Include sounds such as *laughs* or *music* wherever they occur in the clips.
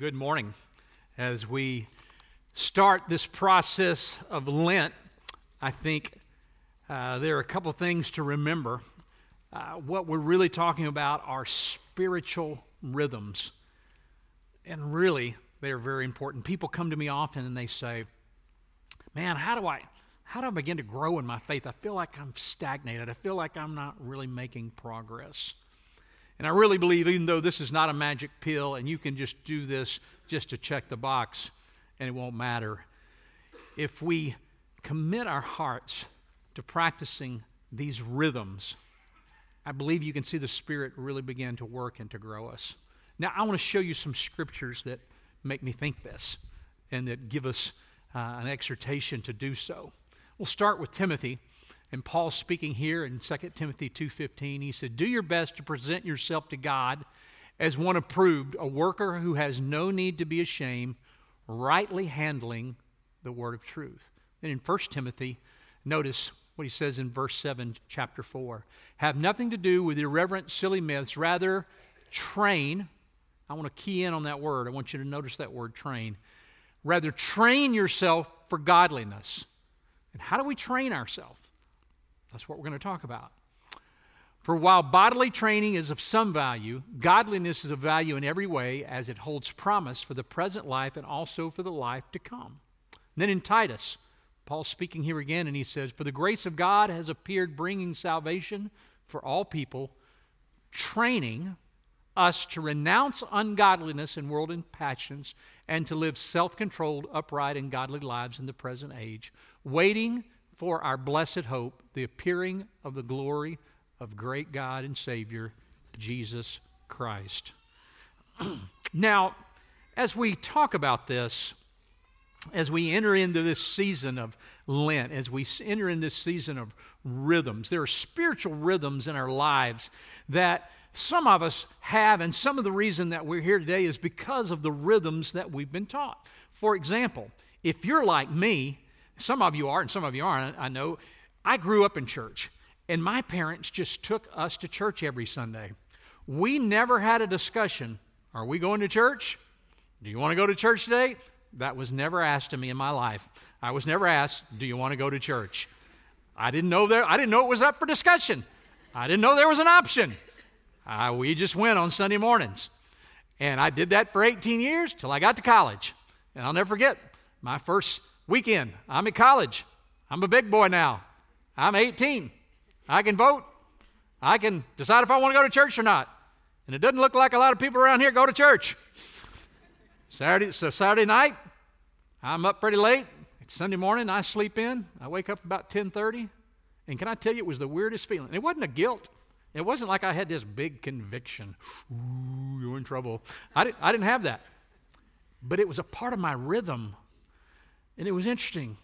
good morning. As we start this process of Lent, I think uh, there are a couple things to remember. Uh, what we're really talking about are spiritual rhythms. And really, they are very important. People come to me often and they say, Man, how do I how do I begin to grow in my faith? I feel like I'm stagnated. I feel like I'm not really making progress. And I really believe, even though this is not a magic pill and you can just do this just to check the box and it won't matter, if we commit our hearts to practicing these rhythms, I believe you can see the Spirit really begin to work and to grow us. Now, I want to show you some scriptures that make me think this and that give us uh, an exhortation to do so. We'll start with Timothy and Paul speaking here in 2 Timothy 2:15, he said, "Do your best to present yourself to God as one approved, a worker who has no need to be ashamed, rightly handling the word of truth." And in 1 Timothy, notice what he says in verse 7, chapter 4. Have nothing to do with irreverent, silly myths, rather train. I want to key in on that word. I want you to notice that word train. Rather train yourself for godliness. And how do we train ourselves? That's what we're going to talk about. For while bodily training is of some value, godliness is of value in every way as it holds promise for the present life and also for the life to come. And then in Titus, Paul's speaking here again, and he says, For the grace of God has appeared, bringing salvation for all people, training us to renounce ungodliness and worldly passions and to live self controlled, upright, and godly lives in the present age, waiting for our blessed hope, the appearing of the glory of great God and Savior, Jesus Christ. *clears throat* now, as we talk about this, as we enter into this season of Lent, as we enter in this season of rhythms, there are spiritual rhythms in our lives that some of us have, and some of the reason that we're here today is because of the rhythms that we've been taught. For example, if you're like me, some of you are, and some of you aren't, I know. I grew up in church, and my parents just took us to church every Sunday. We never had a discussion Are we going to church? Do you want to go to church today? That was never asked of me in my life. I was never asked, Do you want to go to church? I didn't know there, I didn't know it was up for discussion. I didn't know there was an option. We just went on Sunday mornings. And I did that for 18 years till I got to college. And I'll never forget my first Weekend, I'm in college. I'm a big boy now. I'm 18. I can vote. I can decide if I want to go to church or not. And it doesn't look like a lot of people around here go to church. Saturday, so Saturday night, I'm up pretty late. It's Sunday morning, I sleep in. I wake up about 10:30. And can I tell you, it was the weirdest feeling. It wasn't a guilt. It wasn't like I had this big conviction. Ooh, you're in trouble. I didn't, I didn't have that. But it was a part of my rhythm and it was interesting.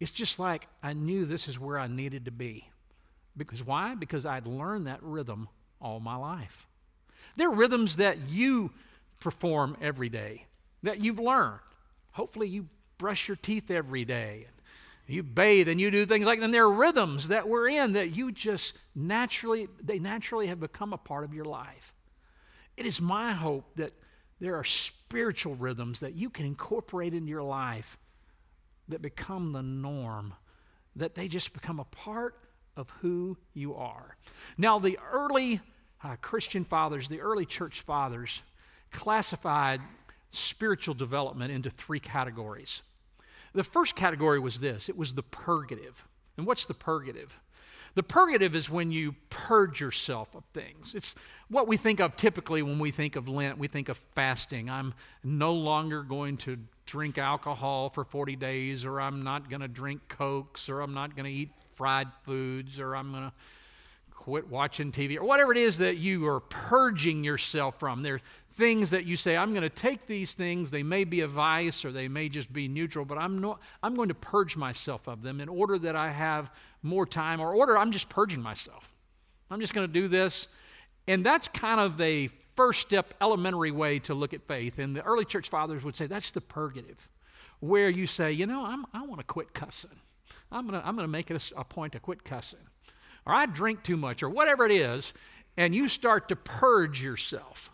It's just like I knew this is where I needed to be. Because why? Because I'd learned that rhythm all my life. There are rhythms that you perform every day, that you've learned. Hopefully, you brush your teeth every day. You bathe and you do things like that. And there are rhythms that we're in that you just naturally, they naturally have become a part of your life. It is my hope that there are spiritual rhythms that you can incorporate into your life that become the norm, that they just become a part of who you are. Now, the early uh, Christian fathers, the early church fathers, classified spiritual development into three categories. The first category was this it was the purgative. And what's the purgative? The purgative is when you purge yourself of things. It's what we think of typically when we think of Lent. We think of fasting. I'm no longer going to drink alcohol for 40 days, or I'm not going to drink Cokes, or I'm not going to eat fried foods, or I'm going to quit watching TV, or whatever it is that you are purging yourself from. There are things that you say, I'm going to take these things. They may be a vice or they may just be neutral, but I'm, not, I'm going to purge myself of them in order that I have more time, or order I'm just purging myself. I'm just going to do this. And that's kind of a first step, elementary way to look at faith. And the early church fathers would say that's the purgative, where you say, you know, I'm, i want to quit cussing. I'm going to I'm going to make it a, a point to quit cussing. Or I drink too much, or whatever it is, and you start to purge yourself.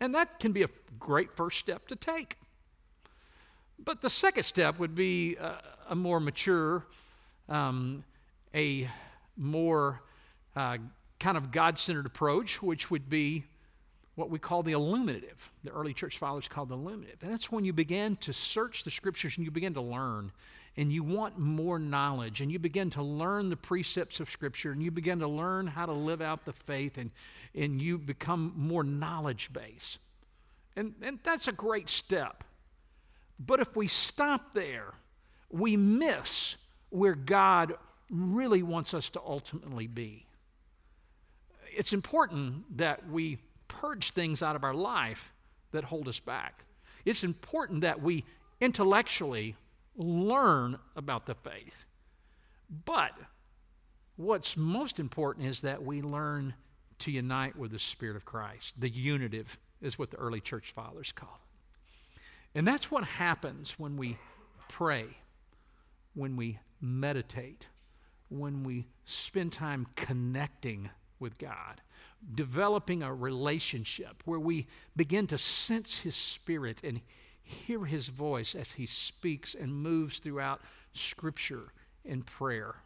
And that can be a great first step to take. But the second step would be a, a more mature, um, a more uh, kind of God centered approach, which would be what we call the illuminative. The early church fathers called the illuminative. And that's when you begin to search the scriptures and you begin to learn and you want more knowledge and you begin to learn the precepts of scripture and you begin to learn how to live out the faith and, and you become more knowledge based. And, and that's a great step. But if we stop there, we miss where God really wants us to ultimately be. It's important that we purge things out of our life that hold us back. It's important that we intellectually learn about the faith. But what's most important is that we learn to unite with the Spirit of Christ. The unitive is what the early church fathers call it. And that's what happens when we pray, when we meditate, when we spend time connecting with God developing a relationship where we begin to sense His Spirit and hear His voice as He speaks and moves throughout Scripture and prayer.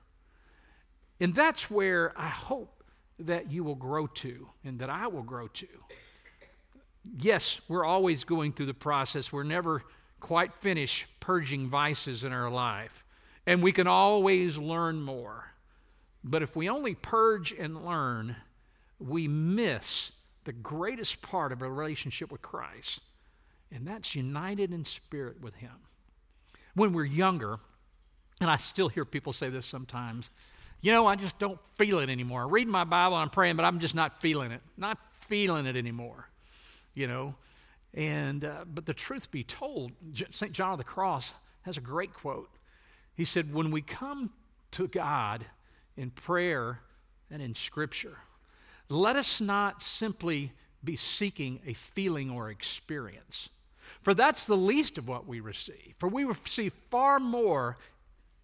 And that's where I hope that you will grow to and that I will grow to. Yes, we're always going through the process. We're never quite finished purging vices in our life. And we can always learn more. But if we only purge and learn, we miss the greatest part of a relationship with Christ, and that's united in spirit with Him. When we're younger, and I still hear people say this sometimes, you know, I just don't feel it anymore. I read my Bible and I'm praying, but I'm just not feeling it. Not feeling it anymore, you know. And uh, but the truth be told, St. John of the Cross has a great quote. He said, "When we come to God in prayer and in Scripture, let us not simply be seeking a feeling or experience, for that's the least of what we receive. For we receive far more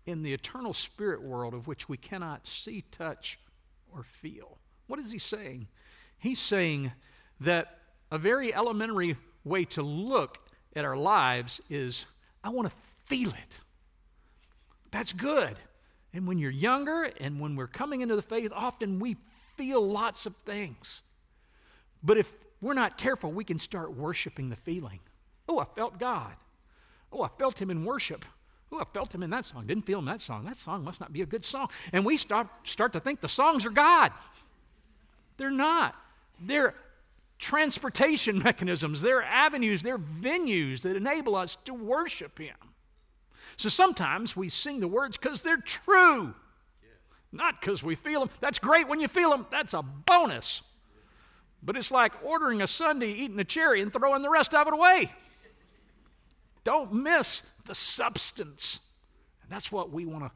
in the eternal spirit world of which we cannot see, touch, or feel. What is he saying? He's saying that a very elementary way to look at our lives is I want to feel it. That's good. And when you're younger and when we're coming into the faith, often we feel lots of things. But if we're not careful, we can start worshiping the feeling. Oh, I felt God. Oh, I felt Him in worship. Oh, I felt Him in that song. Didn't feel Him in that song. That song must not be a good song. And we start, start to think the songs are God. They're not. They're transportation *laughs* mechanisms, they're avenues, they're venues that enable us to worship Him. So sometimes we sing the words because they're true. Not because we feel them. That's great when you feel them, that's a bonus. But it's like ordering a sundae, eating a cherry, and throwing the rest of it away. Don't miss the substance. And that's what we want to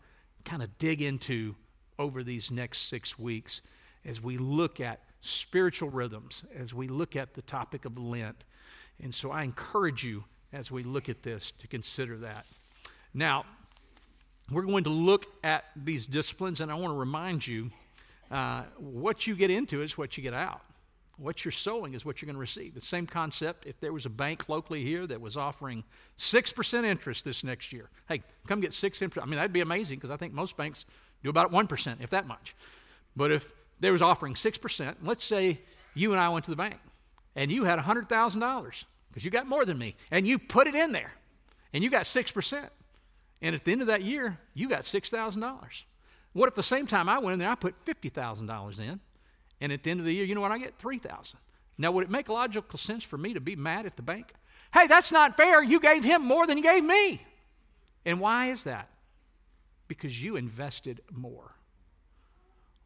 kind of dig into over these next six weeks as we look at spiritual rhythms, as we look at the topic of Lent. And so I encourage you as we look at this to consider that. Now, we're going to look at these disciplines, and I want to remind you uh, what you get into is what you get out. What you're sowing is what you're going to receive. The same concept if there was a bank locally here that was offering 6% interest this next year. Hey, come get 6 interest. I mean, that'd be amazing because I think most banks do about 1%, if that much. But if there was offering 6%, let's say you and I went to the bank and you had $100,000 because you got more than me and you put it in there and you got 6%. And at the end of that year, you got $6,000. What if the same time I went in there, I put $50,000 in, and at the end of the year, you know what, I get 3000 Now, would it make logical sense for me to be mad at the bank? Hey, that's not fair. You gave him more than you gave me. And why is that? Because you invested more.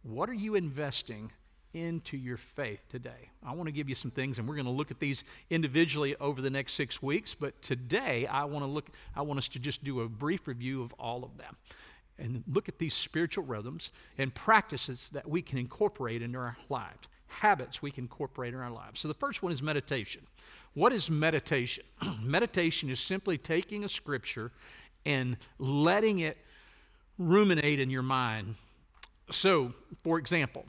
What are you investing into your faith today. I want to give you some things, and we're going to look at these individually over the next six weeks. But today, I want to look. I want us to just do a brief review of all of them, and look at these spiritual rhythms and practices that we can incorporate into our lives, habits we can incorporate in our lives. So the first one is meditation. What is meditation? *clears throat* meditation is simply taking a scripture and letting it ruminate in your mind. So, for example,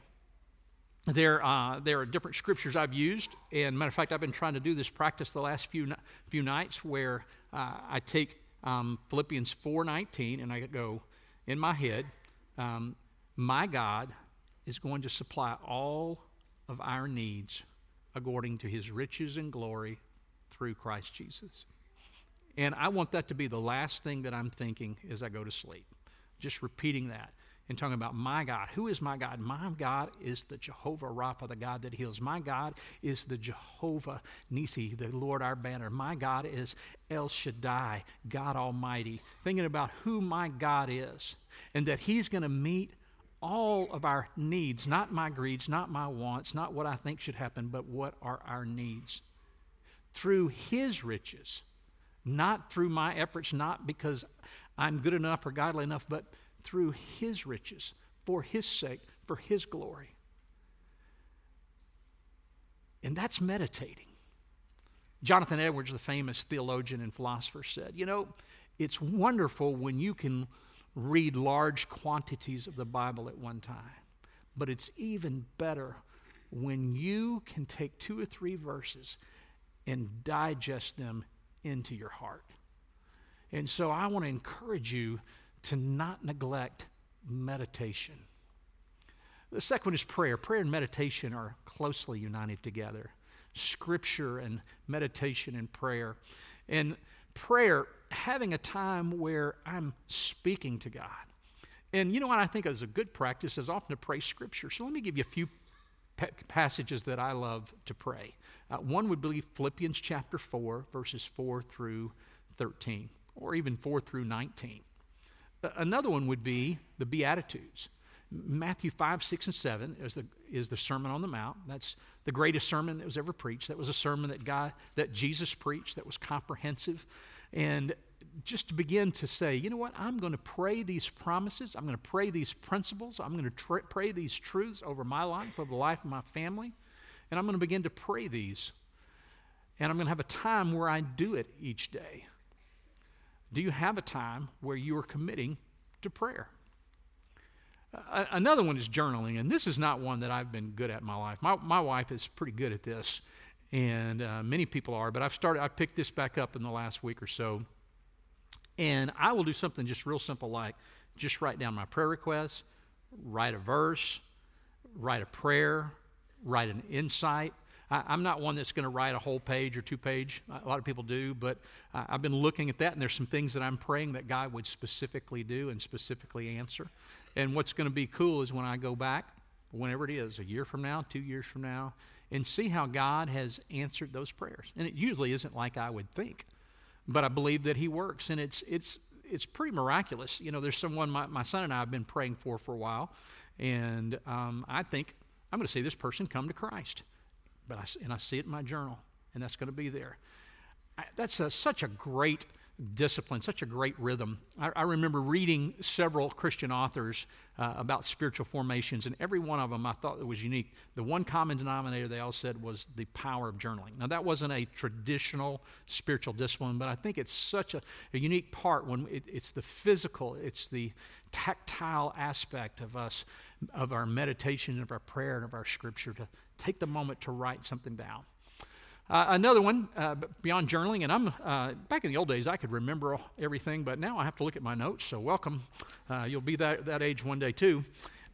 there, uh, there are different scriptures I've used, and matter of fact, I've been trying to do this practice the last few few nights, where uh, I take um, Philippians four nineteen and I go in my head, um, my God is going to supply all of our needs according to His riches and glory through Christ Jesus. And I want that to be the last thing that I'm thinking as I go to sleep. Just repeating that and talking about my God. Who is my God? My God is the Jehovah Rapha, the God that heals. My God is the Jehovah Nisi, the Lord our banner. My God is El Shaddai, God Almighty. Thinking about who my God is and that He's going to meet all of our needs, not my greeds, not my wants, not what I think should happen, but what are our needs. Through His riches, not through my efforts, not because I'm good enough or godly enough, but through His riches, for His sake, for His glory. And that's meditating. Jonathan Edwards, the famous theologian and philosopher, said, You know, it's wonderful when you can read large quantities of the Bible at one time, but it's even better when you can take two or three verses and digest them into your heart. And so I want to encourage you to not neglect meditation. The second one is prayer. Prayer and meditation are closely united together. Scripture and meditation and prayer. And prayer, having a time where I'm speaking to God. And you know what I think is a good practice is often to pray Scripture. So let me give you a few passages that I love to pray. Uh, one would be Philippians chapter 4, verses 4 through 13, or even 4 through 19. Another one would be the Beatitudes. Matthew 5, 6, and 7 is the, is the Sermon on the Mount. That's the greatest sermon that was ever preached. That was a sermon that, God, that Jesus preached that was comprehensive. And just to begin to say, you know what, I'm going to pray these promises, I'm going to pray these principles, I'm going to pray these truths over my life, over the life of my family, and I'm going to begin to pray these. And I'm going to have a time where I do it each day. Do you have a time where you are committing to prayer? Another one is journaling, and this is not one that I've been good at in my life. My, my wife is pretty good at this, and uh, many people are, but I've started, I picked this back up in the last week or so. And I will do something just real simple like just write down my prayer requests, write a verse, write a prayer, write an insight, I, am not one that's going to write a whole page or two page. A lot of people do, but uh, I've been looking at that, and there's some things that I'm praying that God would specifically do and specifically answer. And what's going to be cool is when I go back, whenever it is, a year from now, two years from now, and see how God has answered those prayers. And it usually isn't like I would think, but I believe that He works, and it's it's it's pretty miraculous. You know, there's someone my, my son and I have been praying for for a while, and um, I think I'm going to see this person come to Christ. But I, and I see it in my journal, and that's going to be there. I, that's a, such a great discipline, such a great rhythm. I, I remember reading several Christian authors uh, about spiritual formations, and every one of them I thought it was unique. The one common denominator they all said was the power of journaling. Now, that wasn't a traditional spiritual discipline, but I think it's such a, a unique part when it, it's the physical, it's the tactile aspect of us, of our meditation, of our prayer, and of our scripture to take the moment to write something down. Uh, another one uh, beyond journaling, and I'm uh, back in the old days I could remember everything, but now I have to look at my notes. So welcome, uh, you'll be that that age one day too.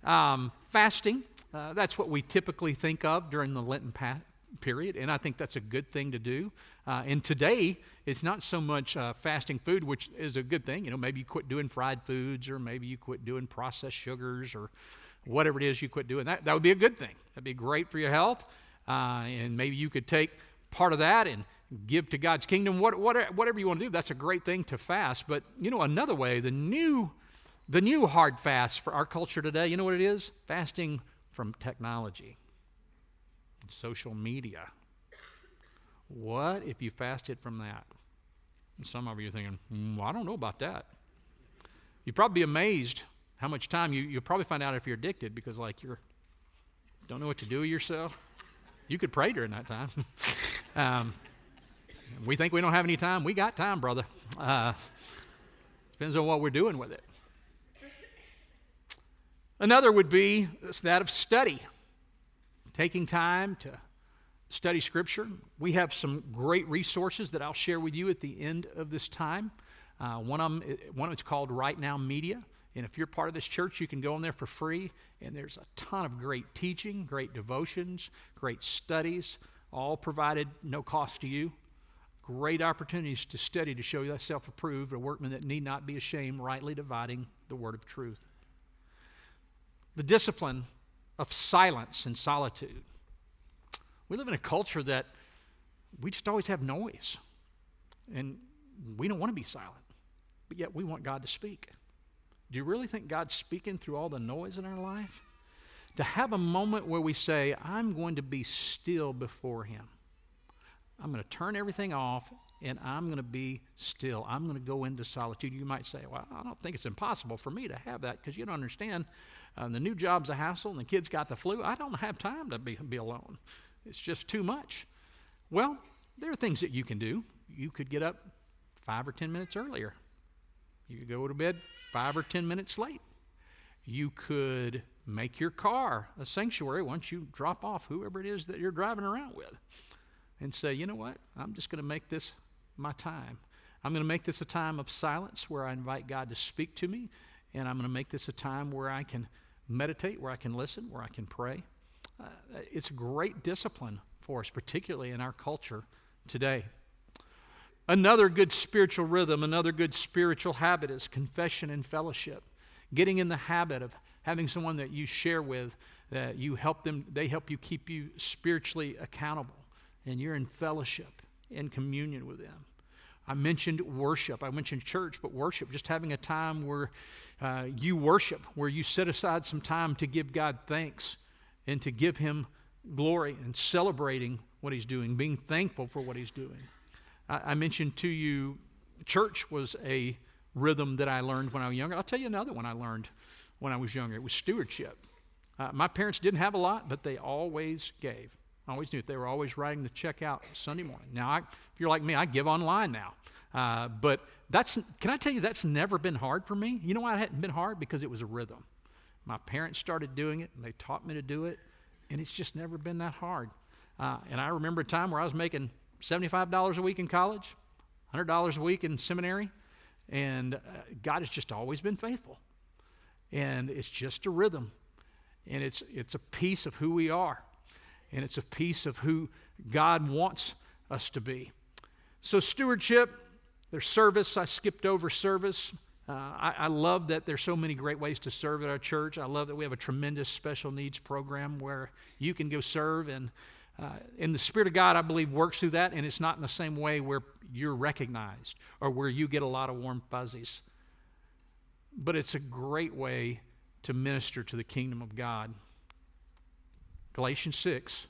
Um, fasting, uh, that's what we typically think of during the Lenten pa- period, and I think that's a good thing to do. Uh, and today it's not so much fasting food, which is a good thing. You know, maybe you quit doing fried foods, or maybe you quit doing processed sugars, or whatever it is you quit doing. That that would be a good thing. That'd be great for your health, and maybe you could take part of that and give to God's kingdom, what, what, whatever you want to do, that's a great thing to fast. But, you know, another way, the new, the new hard fast for our culture today, you know what it is? Fasting from technology, social media. What if you fasted from that? And some of you are thinking, mm, well, I don't know about that. You'd probably be amazed how much time you, you'll probably find out if you're addicted because, like, you're don't know what to do with yourself. You could pray during that time. *laughs* Um, we think we don't have any time. We got time, brother. Uh, depends on what we're doing with it. Another would be that of study. taking time to study Scripture. We have some great resources that I'll share with you at the end of this time. Uh, one of them, one of it's called Right Now Media. And if you're part of this church, you can go in there for free. And there's a ton of great teaching, great devotions, great studies, all provided no cost to you. Great opportunities to study to show you self approved, a workman that need not be ashamed, rightly dividing the word of truth. The discipline of silence and solitude. We live in a culture that we just always have noise. And we don't want to be silent, but yet we want God to speak. Do you really think God's speaking through all the noise in our life? To have a moment where we say, I'm going to be still before Him. I'm going to turn everything off and I'm going to be still. I'm going to go into solitude. You might say, Well, I don't think it's impossible for me to have that because you don't understand. Uh, the new job's a hassle and the kids got the flu. I don't have time to be, be alone. It's just too much. Well, there are things that you can do. You could get up five or ten minutes earlier. You could go to bed five or ten minutes late. You could make your car a sanctuary once you drop off whoever it is that you're driving around with and say, you know what? I'm just going to make this my time. I'm going to make this a time of silence where I invite God to speak to me, and I'm going to make this a time where I can meditate, where I can listen, where I can pray. Uh, it's a great discipline for us, particularly in our culture today. Another good spiritual rhythm, another good spiritual habit is confession and fellowship. Getting in the habit of having someone that you share with, that you help them, they help you keep you spiritually accountable, and you're in fellowship, in communion with them. I mentioned worship. I mentioned church, but worship, just having a time where uh, you worship, where you set aside some time to give God thanks and to give Him glory and celebrating what He's doing, being thankful for what He's doing. I, mentioned to you, church was a rhythm that I learned when I was younger. I'll tell you another one I learned when I was younger. It was stewardship. Uh, my parents didn't have a lot, but they always gave. I always knew it. They were always writing the check out Sunday morning. Now, I, if you're like me, I give online now. Uh, but that's, can I tell you, that's never been hard for me? You know why it hadn't been hard? Because it was a rhythm. My parents started doing it, and they taught me to do it, and it's just never been that hard. Uh, and I remember a time where I was making $75 a week in college, $100 a week in seminary, and uh, God has just always been faithful. And it's just a rhythm, and it's, it's a piece of who we are, and it's a piece of who God wants us to be. So, stewardship, there's service. I skipped over service. Uh, I, I, love that there's so many great ways to serve at our church. I love that we have a tremendous special needs program where you can go serve and uh, and the Spirit of God, I believe, works through that, and it's not in the same way where you're recognized or where you get a lot of warm fuzzies. But it's a great way to minister to the kingdom of God. Galatians 6,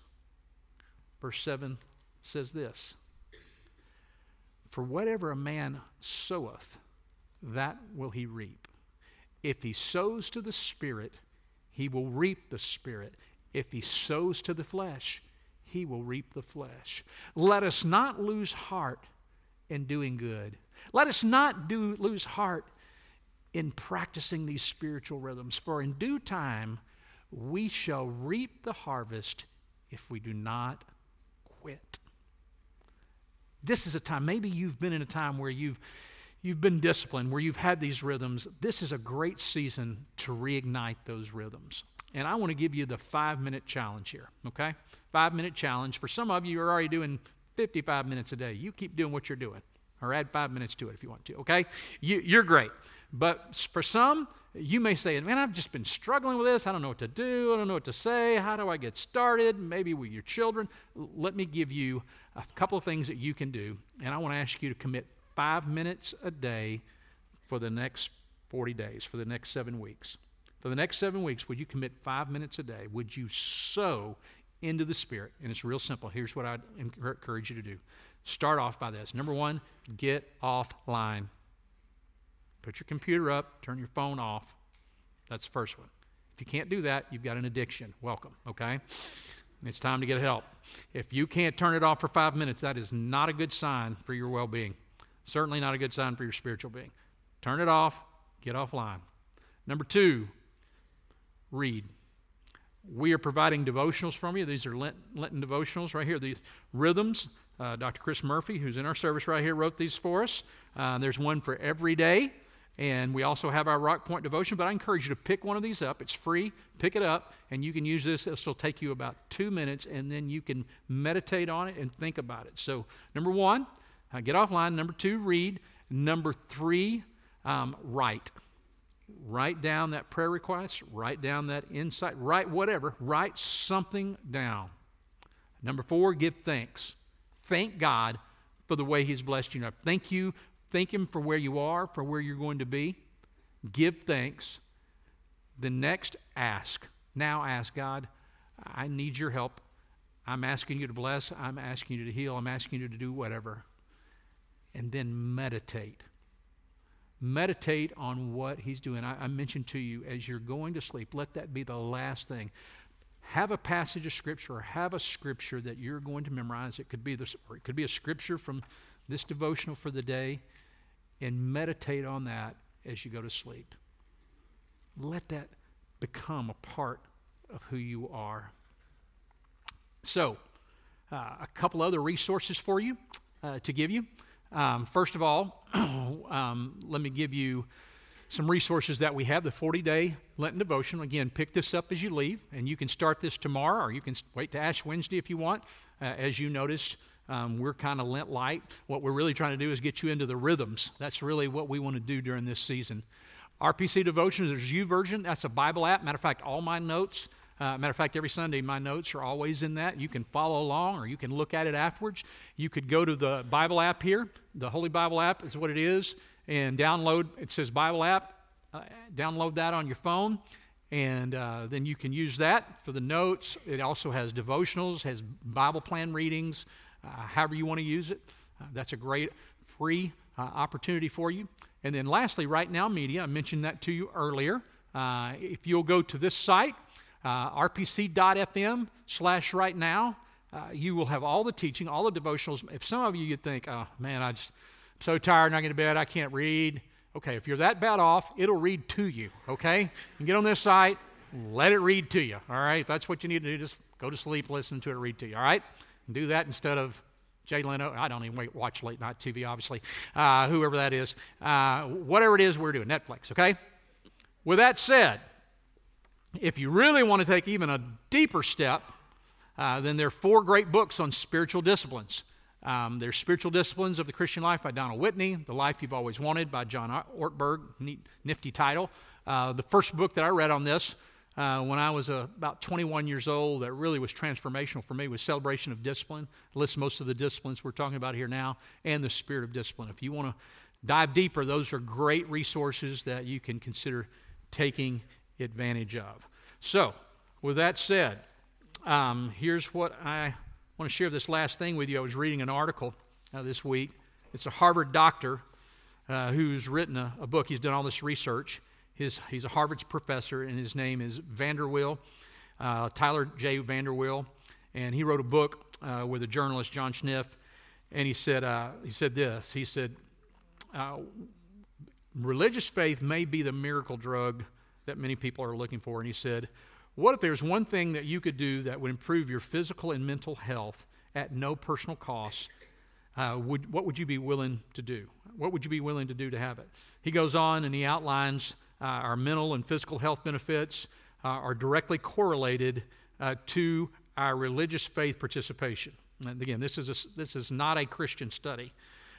verse 7 says this For whatever a man soweth, that will he reap. If he sows to the Spirit, he will reap the Spirit. If he sows to the flesh, he will reap the flesh. Let us not lose heart in doing good. Let us not do, lose heart in practicing these spiritual rhythms, for in due time we shall reap the harvest if we do not quit. This is a time, maybe you've been in a time where you've, you've been disciplined, where you've had these rhythms. This is a great season to reignite those rhythms. And I want to give you the five minute challenge here, okay? Five minute challenge. For some of you, you're already doing 55 minutes a day. You keep doing what you're doing, or add five minutes to it if you want to, okay? You, you're great. But for some, you may say, Man, I've just been struggling with this. I don't know what to do. I don't know what to say. How do I get started? Maybe with your children. Let me give you a couple of things that you can do. And I want to ask you to commit five minutes a day for the next 40 days, for the next seven weeks. For the next seven weeks, would you commit five minutes a day? Would you sow into the Spirit? And it's real simple. Here's what I'd encourage you to do start off by this. Number one, get offline. Put your computer up, turn your phone off. That's the first one. If you can't do that, you've got an addiction. Welcome, okay? It's time to get help. If you can't turn it off for five minutes, that is not a good sign for your well being. Certainly not a good sign for your spiritual being. Turn it off, get offline. Number two, read. We are providing devotionals from you. These are Lenten devotionals right here. These rhythms. Uh, Dr. Chris Murphy, who's in our service right here, wrote these for us. Uh, there's one for every day. And we also have our Rock Point devotion, but I encourage you to pick one of these up. It's free. Pick it up, and you can use this. This will take you about two minutes, and then you can meditate on it and think about it. So, number one, uh, get offline. Number two, read. Number three, um, write. Write down that prayer request, write down that insight, write whatever, write something down. Number four, give thanks. Thank God for the way He's blessed you. Now, Thank you Thank Him for where you are, for where you're going to be. Give thanks. The next, ask. Now ask God, I need your help. I'm asking you to bless. I'm asking you to heal. I'm asking you to do whatever. And then meditate. Meditate on what He's doing. I, I mentioned to you as you're going to sleep, let that be the last thing have a passage of scripture or have a scripture that you're going to memorize. It could be this, or it could be a scripture from this devotional for the day and meditate on that as you go to sleep. Let that become a part of who you are. So, uh, a couple other resources for you uh, to give you. Um, first of all, *clears throat* um, let me give you some resources that we have the 40 day Lenten devotion. Again, pick this up as you leave, and you can start this tomorrow or you can wait to Ash Wednesday if you want. Uh, as you noticed, um, we're kind of Lent light. What we're really trying to do is get you into the rhythms. That's really what we want to do during this season. RPC Devotions, there's version. That's a Bible app. Matter of fact, all my notes, uh, matter of fact, every Sunday my notes are always in that. You can follow along or you can look at it afterwards. You could go to the Bible app here. The Holy Bible app is what it is. And download, it says Bible app. Uh, download that on your phone and uh, then you can use that for the notes. It also has devotionals, has Bible plan readings, uh, however you want to use it. Uh, that's a great free uh, opportunity for you. And then lastly, Right Now Media, I mentioned that to you earlier. if you'll go to this site, rpc.fm slash right now, you will have all the teaching, all the devotionals. If some of you you think, oh man, I just, I'm so tired I get to bed, I can't read. Okay, if you're that bad off, it'll read to you, okay? You can get on this site, let it read to you, all right? If that's what you need to do, just go to sleep, listen to it read to you, all right? And do that instead of Jay Leno. I don't even watch late night TV, obviously, uh, whoever that is. Uh, whatever it is we're doing, Netflix, okay? With that said, if you really want to take even a deeper step, uh, then there are four great books on spiritual disciplines. Um, there's Spiritual Disciplines of the Christian Life by Donald Whitney, The Life You've Always Wanted by John Ortberg, neat, nifty title. Uh, the first book that I read on this uh, when I was uh, about 21 years old that really was transformational for me was Celebration of Discipline. It lists most of the disciplines we're talking about here now and the Spirit of Discipline. If you want to dive deeper, those are great resources that you can consider taking advantage of. So, with that said, um, here's what I want to share this last thing with you. I was reading an article uh, this week. It's a Harvard doctor uh, who's written a, a book, he's done all this research his, he's a Harvard professor, and his name is VanderWeele, uh, Tyler J. VanderWeele. And he wrote a book uh, with a journalist, John Siniff, and he said, uh, he said this. He said, uh, religious faith may be the miracle drug that many people are looking for. And he said, what if there's one thing that you could do that would improve your physical and mental health at no personal cost? Uh, would, what would you be willing to do? What would you be willing to do to have it? He goes on and he outlines uh, our mental and physical health benefits uh, are directly correlated uh, to our religious faith participation. And again, this is, a, this is not a Christian study.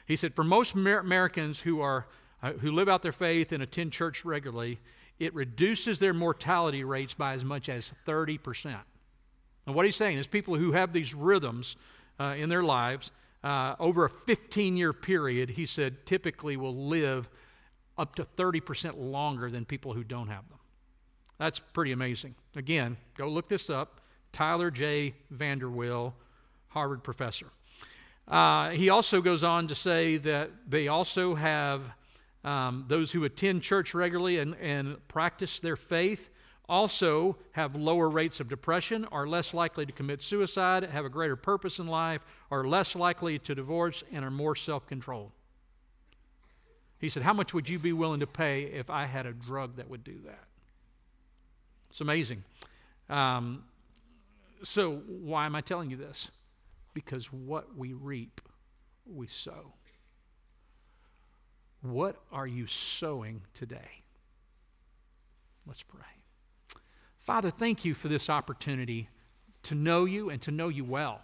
He said, for most Amer- Americans who, are, uh, who live out their faith and attend church regularly, it reduces their mortality rates by as much as 30%. And what he's saying is people who have these rhythms uh, in their lives uh, over a 15 year period, he said, typically will live up to 30% longer than people who don't have them. That's pretty amazing. Again, go look this up. Tyler J. VanderWeele, Harvard professor. Uh, he also goes on to say that they also have um, those who attend church regularly and, and practice their faith also have lower rates of depression, are less likely to commit suicide, have a greater purpose in life, are less likely to divorce, and are more self controlled. He said, How much would you be willing to pay if I had a drug that would do that? It's amazing. Um, so, why am I telling you this? Because what we reap, we sow. What are you sowing today? Let's pray. Father, thank you for this opportunity to know you and to know you well,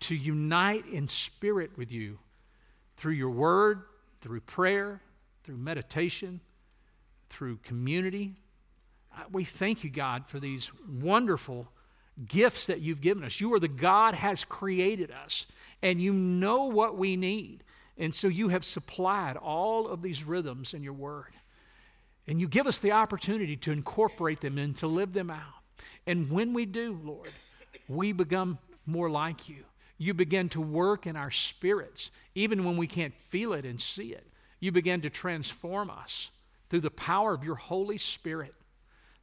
to unite in spirit with you through your word, through prayer, through meditation, through community. Uh, we thank you, God, for these wonderful gifts that you've given us. You are the God has created us, and you know what we need. And so you have supplied all of these rhythms in your word. And you give us the opportunity to incorporate them and to live them out. And when we do, Lord, we become more like you. You begin to work in our spirits, even when we can't feel it and see it. You begin to transform us through the power of your Holy Spirit.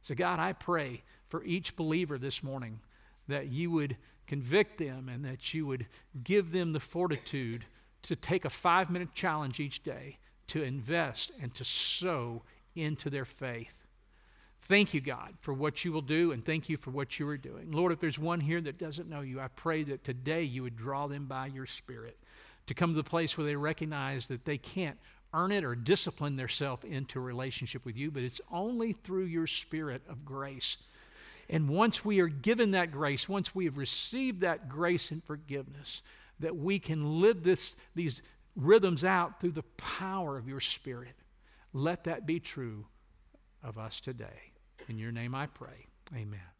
So, God, I pray for each believer this morning that you would convict them and that you would give them the fortitude to take a five minute challenge each day to invest and to sow into their faith. Thank you, God, for what you will do, and thank you for what you are doing. Lord, if there's one here that doesn't know you, I pray that today you would draw them by your Spirit to come to the place where they recognize that they can't earn it or discipline themselves into a relationship with you, but it's only through your Spirit of grace. And once we are given that grace, once we have received that grace and forgiveness, that we can live this, these rhythms out through the power of your Spirit. Let that be true of us today. In your name I pray. Amen.